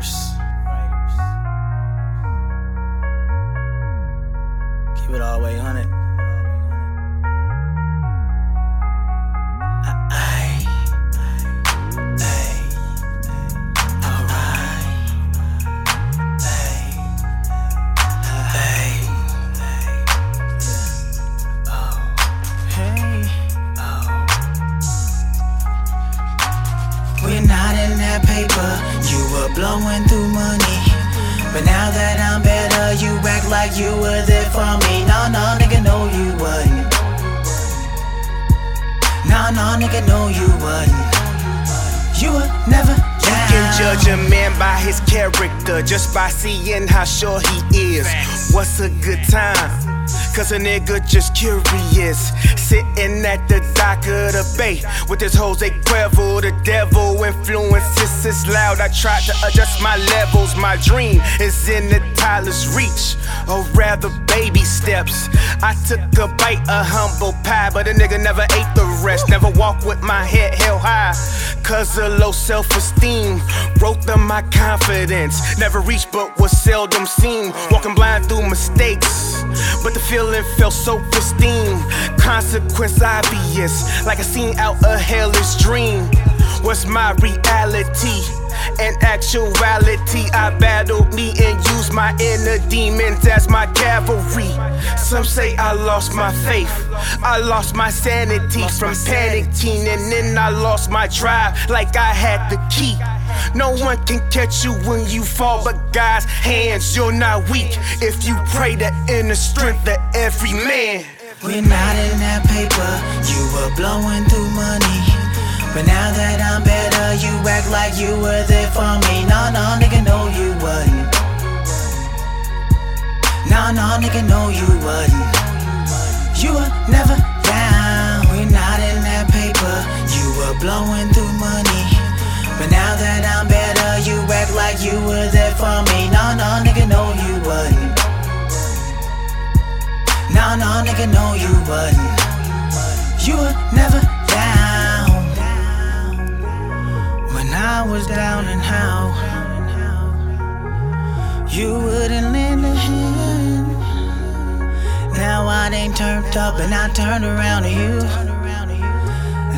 writers. Blowing through money. But now that I'm better, you act like you were there for me. No, no, nigga, no, you wasn't. No, no, nigga, no, you wasn't. You were never judge a man by his character just by seeing how sure he is. What's a good time? Cause a nigga just curious. Sitting at the dock of the bay with this Jose Cuervo, the devil influences is loud. I tried to adjust my levels. My dream is in the Tyler's reach, or rather, baby steps. I took a bite of humble pie, but a nigga never ate the rest. Never walk with my head cause of low self esteem. Wrote them my confidence. Never reached, but was seldom seen. Walking blind through mistakes, but the feeling felt so pristine. Consequence obvious, like a scene out a hellish dream. What's my reality? and actuality, my inner demons as my cavalry. Some say I lost my faith, I lost my sanity from panicking, and then I lost my drive like I had the key. No one can catch you when you fall, but God's hands, you're not weak. If you pray the inner strength of every man. We're not in that paper, you were blowing through money. But now that I'm better, you act like you were there for me. No, no, nigga, No, no, nigga, no, you wasn't. You were never down. We're not in that paper, you were blowing through money. But now that I'm better, you act like you were there for me. No, no, nigga, no, you wasn't. No, no, nigga, no, you wasn't. You were never down. When I was down and out, turned up and I turned around to you.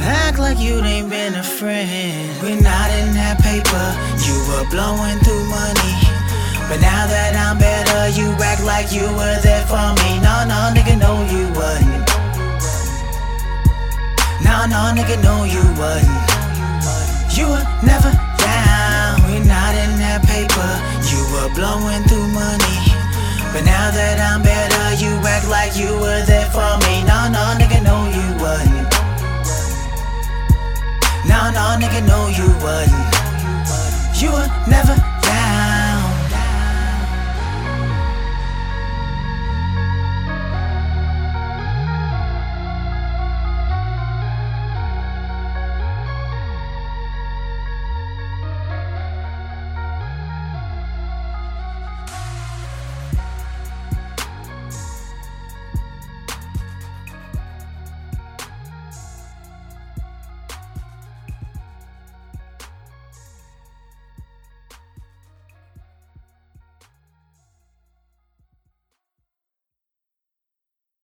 Act like you ain't been a friend. We're not in that paper, you were blowing through money. But now that I'm better, you act like you were there for me. No, no, nigga, no, you wasn't. No, no, nigga, no, you wasn't. You were never nigga, no, you wasn't. You were never